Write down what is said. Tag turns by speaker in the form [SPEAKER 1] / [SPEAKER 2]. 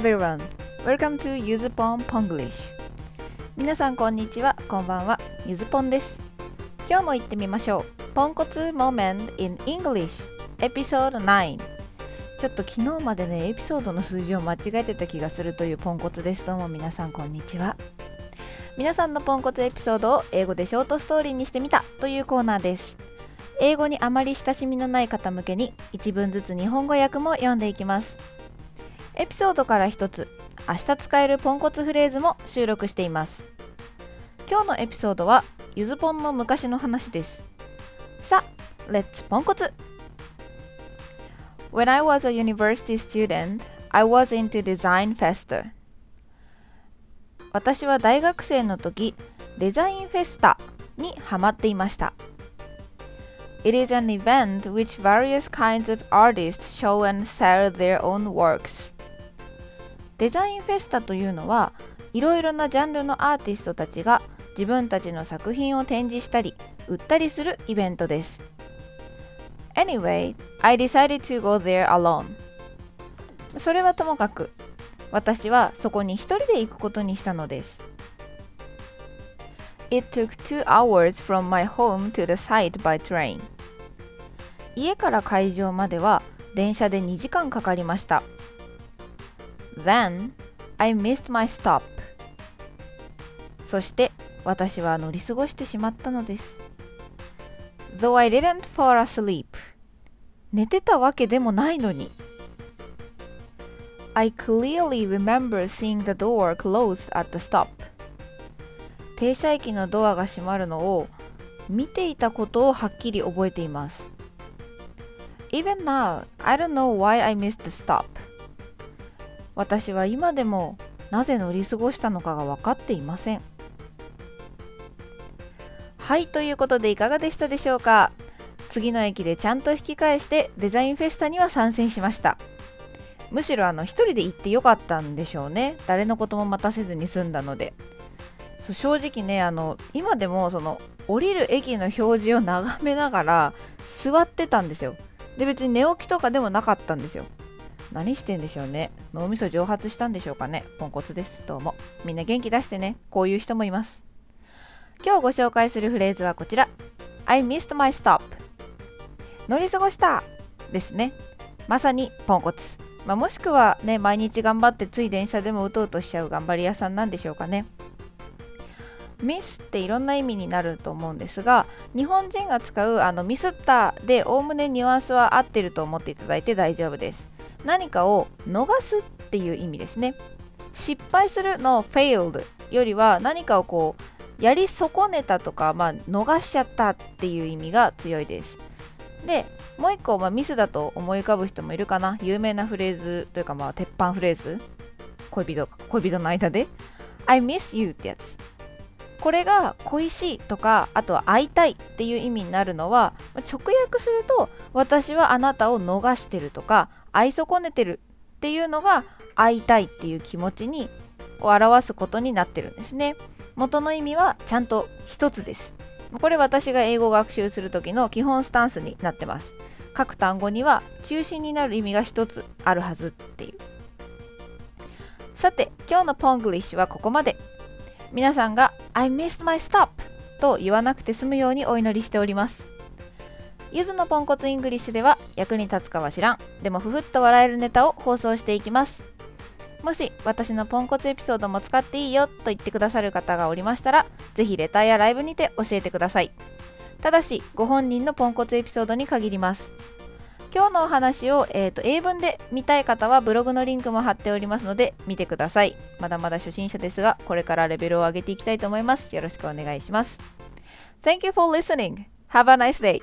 [SPEAKER 1] everyone, welcome to ゆずぽん Ponglish. 皆さんこんにちは、こんばんは、ゆずぽんです。今日も行ってみましょう。ポンコツ Moment in English. エピソード9ちょっと昨日までねエピソードの数字を間違えてた気がするというポンコツです。どうも皆さんこんにちは。皆さんのポンコツエピソードを英語でショートストーリーにしてみたというコーナーです。英語にあまり親しみのない方向けに1文ずつ日本語訳も読んでいきます。エピソードから1つ明日使えるポンコツフレーズも収録しています今日のエピソードはゆずぽんの昔の話ですさあレッツポンコツ When I was a university student, I was into design festa 私は大学生の時デザインフェスタにハマっていました It is an event which various kinds of artists show and sell their own works デザインフェスタというのはいろいろなジャンルのアーティストたちが自分たちの作品を展示したり売ったりするイベントです。Anyway, I decided to go there alone. それはともかく私はそこに一人で行くことにしたのです。It took two hours from my home to the site by train. 家から会場までは電車で2時間かかりました。Then I missed my stop そして私は乗り過ごしてしまったのです Though I didn't fall asleep 寝てたわけでもないのに I clearly remember seeing the door closed at the stop 停車駅のドアが閉まるのを見ていたことをはっきり覚えています Even now, I don't know why I missed the stop 私は今でもなぜ乗り過ごしたのかが分かっていません。はいということでいかがでしたでしょうか。次の駅でちゃんと引き返してデザインフェスタには参戦しました。むしろあの一人で行ってよかったんでしょうね。誰のことも待たせずに済んだので。そう正直ねあの今でもその降りる駅の表示を眺めながら座ってたんですよ。で別に寝起きとかでもなかったんですよ。何してんでしょうね。脳みそ蒸発したんでしょうかね。ポンコツです。どうも。みんな元気出してね。こういう人もいます。今日ご紹介するフレーズはこちら。I missed my stop 乗り過ごしたですね。まさにポンコツ、まあ、もしくはね毎日頑張ってつい電車でもうとうとしちゃう頑張り屋さんなんでしょうかね。ミスっていろんな意味になると思うんですが日本人が使うあのミスったでおおむねニュアンスは合ってると思っていただいて大丈夫です。何かを逃すっていう意味ですね。失敗するの failed よりは何かをこうやり損ねたとか、まあ、逃しちゃったっていう意味が強いです。でもう一個、まあ、ミスだと思い浮かぶ人もいるかな。有名なフレーズというか、まあ、鉄板フレーズ。恋人恋人の間で。I miss you ってやつ。これが恋しいとかあとは会いたいっていう意味になるのは直訳すると私はあなたを逃してるとか愛損ねてるっていうのが会いたいっていう気持ちにを表すことになってるんですね。元の意味はちゃんと一つです。これ私が英語学習する時の基本スタンスになってます。各単語には中心になる意味が一つあるはずっていう。さて今日のポングリッシュはここまで。皆さんが I missed my stop と言わなくて済むようにお祈りしております。ゆずのポンコツイングリッシュでは役に立つかは知らん。でもふふっと笑えるネタを放送していきます。もし私のポンコツエピソードも使っていいよと言ってくださる方がおりましたらぜひレターやライブにて教えてください。ただしご本人のポンコツエピソードに限ります。今日のお話を、えーと、英文で見たい方はブログのリンクも貼っておりますので見てください。まだまだ初心者ですがこれからレベルを上げていきたいと思います。よろしくお願いします。Thank you for listening. Have a nice day.